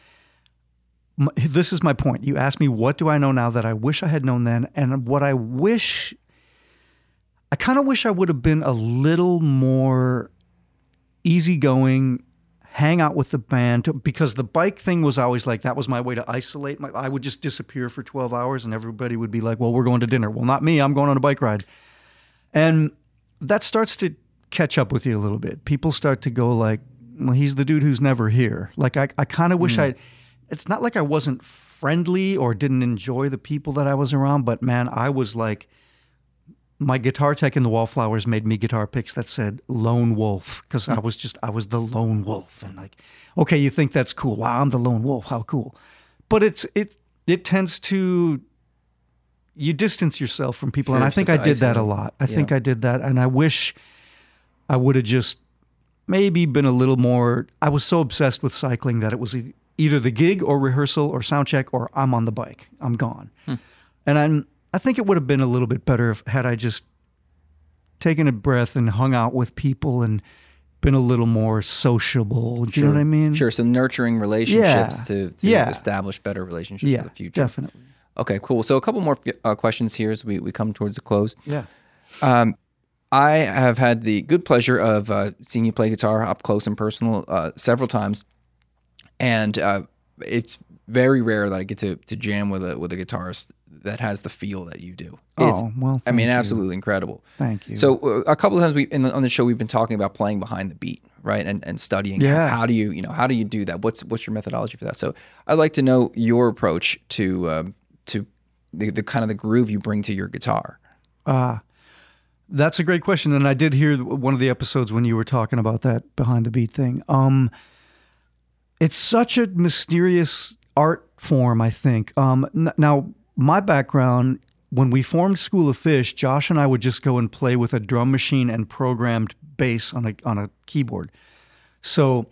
this is my point. You asked me, what do I know now that I wish I had known then? And what I wish, I kind of wish I would have been a little more easygoing, hang out with the band to, because the bike thing was always like that was my way to isolate. My, I would just disappear for 12 hours and everybody would be like, well, we're going to dinner. Well, not me. I'm going on a bike ride. And that starts to catch up with you a little bit. People start to go like, well, he's the dude who's never here. Like I, I kind of wish hmm. I it's not like I wasn't friendly or didn't enjoy the people that I was around, but man, I was like my guitar tech in the wallflowers made me guitar picks that said lone wolf because I was just I was the lone wolf and like okay you think that's cool. Wow I'm the lone wolf. How cool. But it's it it tends to you distance yourself from people. And I think I did that a lot. I think I did that. And I wish I would have just maybe been a little more I was so obsessed with cycling that it was either the gig or rehearsal or sound check or I'm on the bike I'm gone and I'm I think it would have been a little bit better if had I just taken a breath and hung out with people and been a little more sociable. Do you know what I mean? Sure. So nurturing relationships Yeah. to, to Yeah. establish better relationships Yeah, for the future. definitely. Okay, cool. So a couple more uh, questions here as we, we come towards the close. Yeah. I have had the good pleasure of uh, seeing you play guitar up close and personal uh, several times, and uh, it's very rare that I get to, to jam with a with a guitarist that has the feel that you do. It's, Oh, well, I mean, you. absolutely incredible. Thank you. So uh, a couple of times we in the, on the show we've been talking about playing behind the beat, right, and and studying. Yeah. How, do you you know how do you do that? What's what's your methodology for that? So I'd like to know your approach to um, to the, the kind of the groove you bring to your guitar. Ah, That's a great question, and I did hear one of the episodes when you were talking about that behind the beat thing. Um, it's such a mysterious art form, I think. Um, n- now, my background when we formed School of Fish, Josh and I would just go and play with a drum machine and programmed bass on a on a keyboard. So,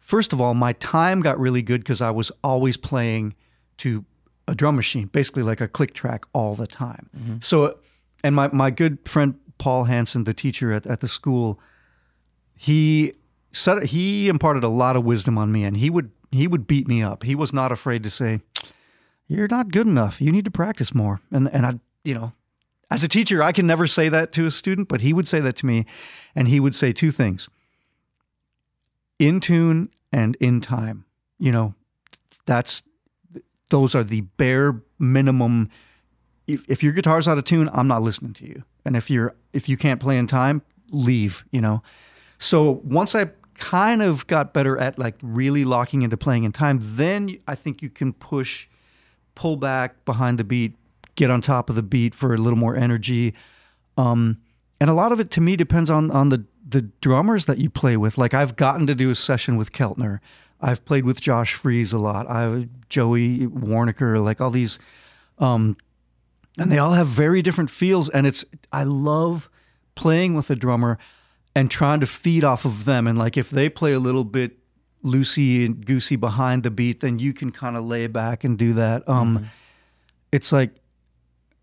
first of all, my time got really good because I was always playing to a drum machine, basically like a click track all the time. So, and my, my good friend Paul Hansen, the teacher at, at the school, he said he imparted a lot of wisdom on me, and he would he would beat me up. He was not afraid to say, "You're not good enough. You need to practice more." And and I, you know, as a teacher, I can never say that to a student, but he would say that to me, and he would say two things: in tune and in time. You know, that's those are the bare minimum. If, if your guitar's out of tune, I'm not listening to you. And if you're if you can't play in time, leave. You know. So once I kind of got better at like really locking into playing in time, then I think you can push, pull back behind the beat, get on top of the beat for a little more energy. Um, and a lot of it to me depends on on the the drummers that you play with. Like I've gotten to do a session with Keltner. I've played with Josh Freese a lot. I Joey Waronker, like all these, um, and they all have very different feels. And it's I love playing with a drummer and trying to feed off of them. And like if they play a little bit loosey and goosey behind the beat, then you can kind of lay back and do that. Um, It's like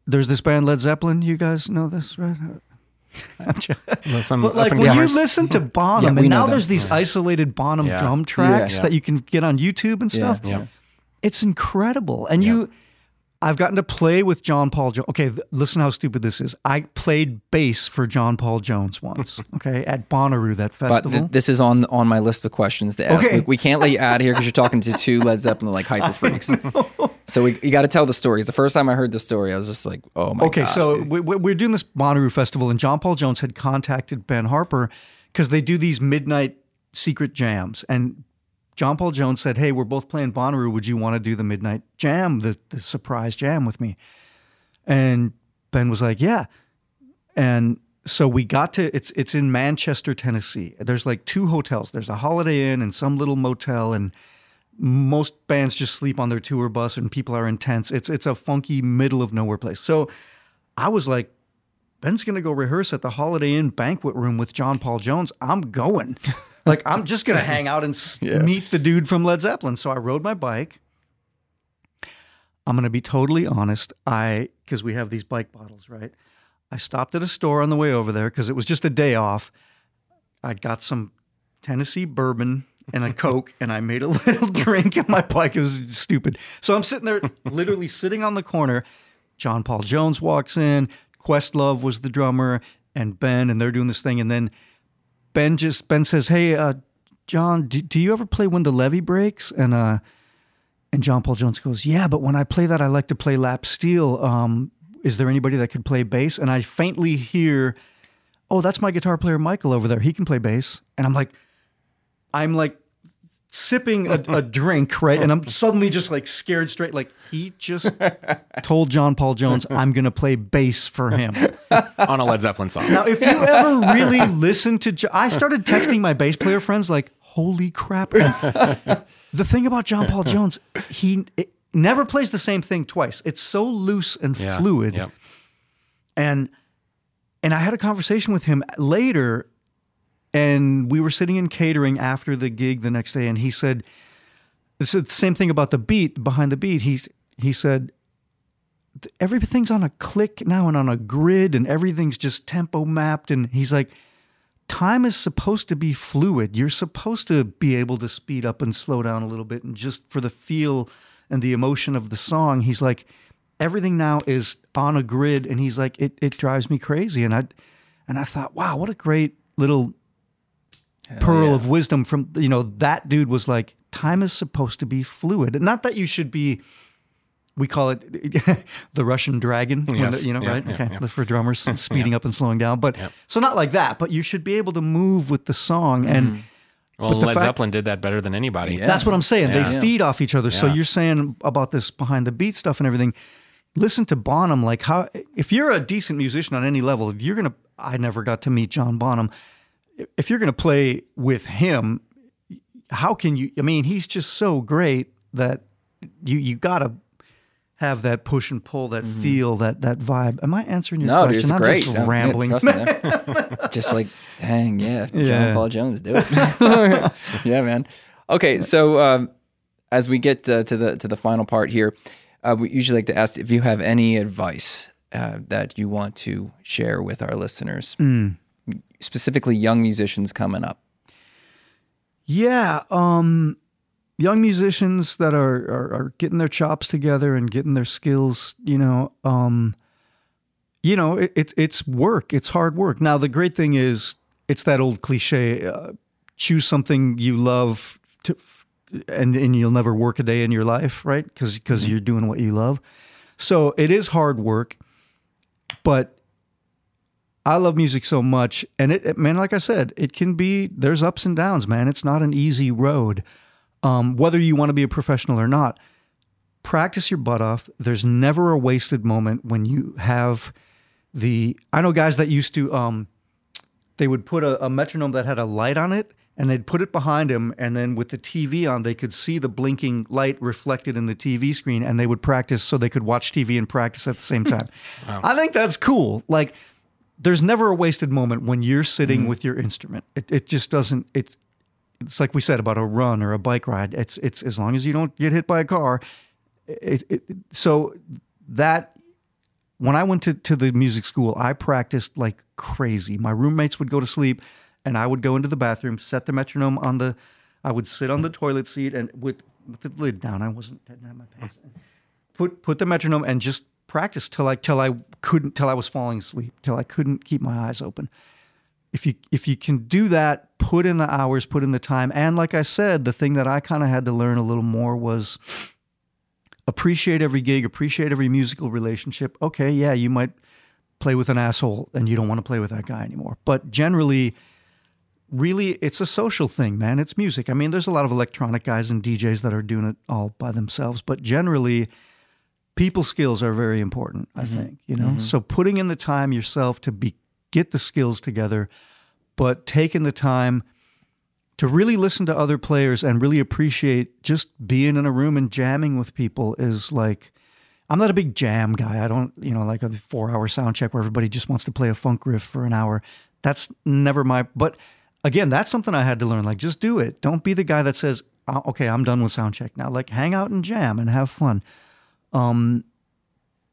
there's this band Led Zeppelin. You guys know this, right? Some but like when you listen to Bonham, Yeah, and now there's these isolated Bonham Yeah. drum tracks Yeah. that you can get on YouTube and stuff. Yeah. It's incredible, and you. I've gotten to play with John Paul Jones. Okay, th- listen how stupid this is. I played bass for John Paul Jones once. Okay, at Bonnaroo, that But festival. th- this is on on my list of questions to ask. Okay. We, we can't let you out of here because you're talking to two Led Zeppelin like hyper freaks. So we you got to tell the story. 'Cause The first time I heard the story, I was just like, "Oh my god. okay, gosh, so dude. we- we're doing this Bonnaroo festival, and John Paul Jones had contacted Ben Harper because they do these midnight secret jams, and John Paul Jones said, "Hey, we're both playing Bonnaroo. Would you want to do the midnight jam, the the surprise jam with me?" And Ben was like, "Yeah." And so we got to it's it's in Manchester, Tennessee. There's like two hotels. There's a Holiday Inn and some little motel, and most bands just sleep on their tour bus, and people are intense. It's it's a funky middle of nowhere place. So I was like, Ben's gonna go rehearse at the Holiday Inn banquet room with John Paul Jones. I'm going. like I'm just gonna hang out and s- meet the dude from Led Zeppelin. So I rode my bike. I'm gonna be totally honest. I because we have these bike bottles, right? I stopped at a store on the way over there because it was just a day off. I got some Tennessee bourbon and a Coke, and I made a little drink on my bike. It was stupid. So I'm sitting there, literally sitting on the corner. John Paul Jones walks in. Questlove was the drummer, and Ben, and they're doing this thing. And then Ben just Ben says, "Hey, uh, John, do, do you ever play when the levee breaks?" And uh, and John Paul Jones goes, "Yeah, but when I play that, I like to play lap steel. Um, is there anybody that could play bass?" And I faintly hear, "Oh, that's my guitar player Michael over there. He can play bass." And I'm like, I'm like sipping a, a drink, right? And I'm suddenly just like scared straight. Like he just told John Paul Jones, "I'm gonna play bass for him." on a Led Zeppelin song. Now, if you ever really listen to, Jo- I started texting my bass player friends like, "Holy crap!" And the thing about John Paul Jones, he it never plays the same thing twice. It's so loose and Yeah, fluid, yep. and and I had a conversation with him later, and we were sitting in catering after the gig the next day, and he said, "This is the same thing about the beat behind the beat." He's he said everything's on a click now and on a grid and everything's just tempo mapped. And he's like time is supposed to be fluid. You're supposed to be able to speed up and slow down a little bit and just for the feel and the emotion of the song. He's like everything now is on a grid and he's like it, it drives me crazy. And i and i thought wow what a great little pearl of wisdom from you know that dude was like time is supposed to be fluid not that you should be we call it the Russian dragon, Yes. the- you know, Yeah, right? yeah, okay, yeah. for drummers, speeding up and slowing down. But so not like that, but you should be able to move with the song, and mm-hmm. Well, But the Led fact- Zeppelin did that better than anybody. Yeah. that's what I'm saying. Yeah. They feed off each other. So you're saying about this behind the beat stuff and everything. Listen to Bonham. Like how, if you're a decent musician on any level, if you're gonna, I never got to meet John Bonham. If you're gonna play with him, how can you? I mean, he's just so great that you you gotta have that push and pull, that feel, that that vibe. Am I answering your No, dude, question? it's I'm great. just No, yeah, rambling. me, just like, dang, yeah, Yeah. John Paul Jones, do it. yeah, man. Okay, so um, as we get uh, to the to the final part here, uh, we usually like to ask if you have any advice uh, that you want to share with our listeners, specifically young musicians coming up. Yeah, um, young musicians that are, are are getting their chops together and getting their skills, you know, um, you know, it, it's it's work. It's hard work. Now the great thing is, it's that old cliche: uh, choose something you love, to, and and you'll never work a day in your life, right? Because because you're doing what you love. So it is hard work, but I love music so much, and it, it- man, like I said, it can be. There's ups and downs, man. It's not an easy road. Um, whether you want to be a professional or not, practice your butt off. There's never a wasted moment when you have the. I know guys that used to. Um, they would put a, a metronome that had a light on it, and they'd put it behind him, and then with the TV on, they could see the blinking light reflected in the TV screen, and they would practice so they could watch TV and practice at the same time. I think that's cool. Like there's never a wasted moment when you're sitting mm-hmm. with your instrument. It, it just doesn't. It's it's like we said about a run or a bike ride. It's it's as long as you don't get hit by a car. It, it, so that when I went to, to the music school, I practiced like crazy. My roommates would go to sleep, and I would go into the bathroom, set the metronome on the. I would sit on the toilet seat and with, with the lid down. I wasn't didn't have my pants. Put put the metronome and just practice till I till I couldn't till I was falling asleep till I couldn't keep my eyes open. If you if you can do that, put in the hours, put in the time, and like I said, the thing that I kind of had to learn a little more was appreciate every gig, appreciate every musical relationship. Okay, yeah, you might play with an asshole and you don't want to play with that guy anymore. But generally, really, it's a social thing, man. It's music. I mean, there's a lot of electronic guys and DJs that are doing it all by themselves, but generally, people skills are very important, I mm-hmm. think, you know? Mm-hmm. So putting in the time yourself to be get the skills together, but taking the time to really listen to other players and really appreciate just being in a room and jamming with people is like I'm not a big jam guy. I don't, you know, like a 4-hour sound check where everybody just wants to play a funk riff for an hour. That's never my but again, that's something I had to learn like just do it. Don't be the guy that says, "Oh, "Okay, I'm done with sound check now." Like hang out and jam and have fun Um,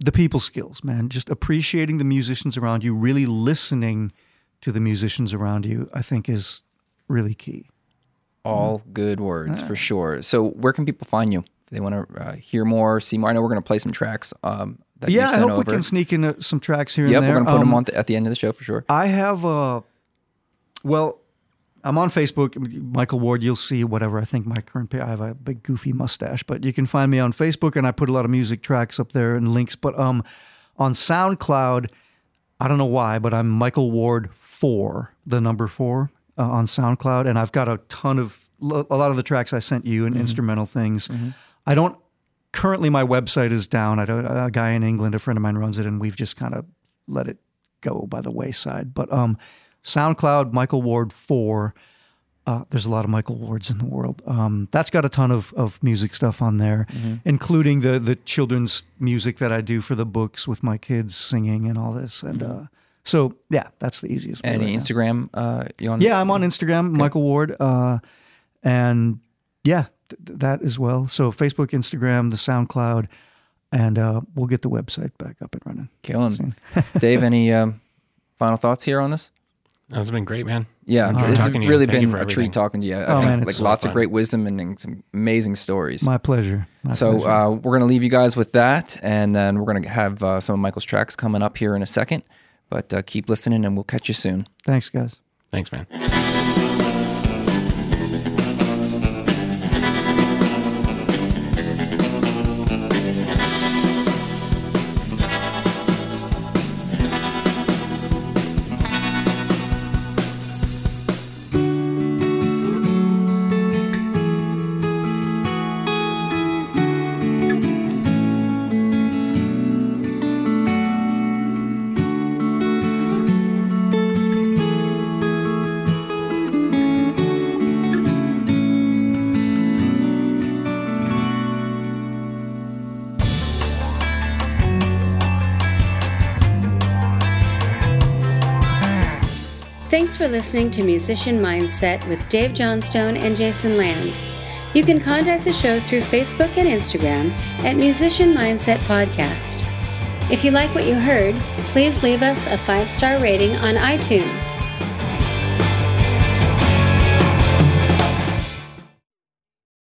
the people skills, man. Just appreciating the musicians around you, really listening to the musicians around you, I think is really key. All good words for sure. So, where can people find you? If they want to uh, hear more, see more. I know we're going to play some tracks um, that yeah, I hope over. we can sneak in uh, some tracks here yep, and there. we're going to put them Um, on th- at the end of the show for sure. I have uh well, I'm on Facebook, Michael Ward. You'll see whatever. I think my current. I have a big goofy mustache, but you can find me on Facebook, and I put a lot of music tracks up there and links. But um, on SoundCloud, I don't know why, but I'm Michael Ward four, the number four uh, on SoundCloud, and I've got a ton of a lot of the tracks I sent you and instrumental things. I don't currently my website is down. I don't, a guy in England, a friend of mine runs it, and we've just kind of let it go by the wayside. But um, SoundCloud, Michael Ward four. Uh, there's a lot of Michael Wards in the world. Um, that's got a ton of, of music stuff on there, including the the children's music that I do for the books with my kids singing and all this. And uh, so, yeah, that's the easiest. way Any right. Instagram uh, you on? Yeah, I'm on Instagram, Michael Ward, uh, and yeah, th- th- that as well. So Facebook, Instagram, the SoundCloud, and uh, we'll get the website back up and running. Killing. Dave, any um, final thoughts here on this? That's been great, man. Yeah, Enjoyed this has talking really been a treat talking to you. I Oh, think man, like it's lots so of great wisdom and, and some amazing stories. My pleasure. My so pleasure. uh, we're going to leave you guys with that, and then we're going to have uh, some of Michael's tracks coming up here in a second. But uh, keep listening, and we'll catch you soon. Thanks, guys. Thanks, man. Listening to Musician Mindset with Dave Johnstone and Jason Land. You can contact the show through Facebook and Instagram at Musician Mindset Podcast. If you like what you heard, please leave us a five star rating on iTunes.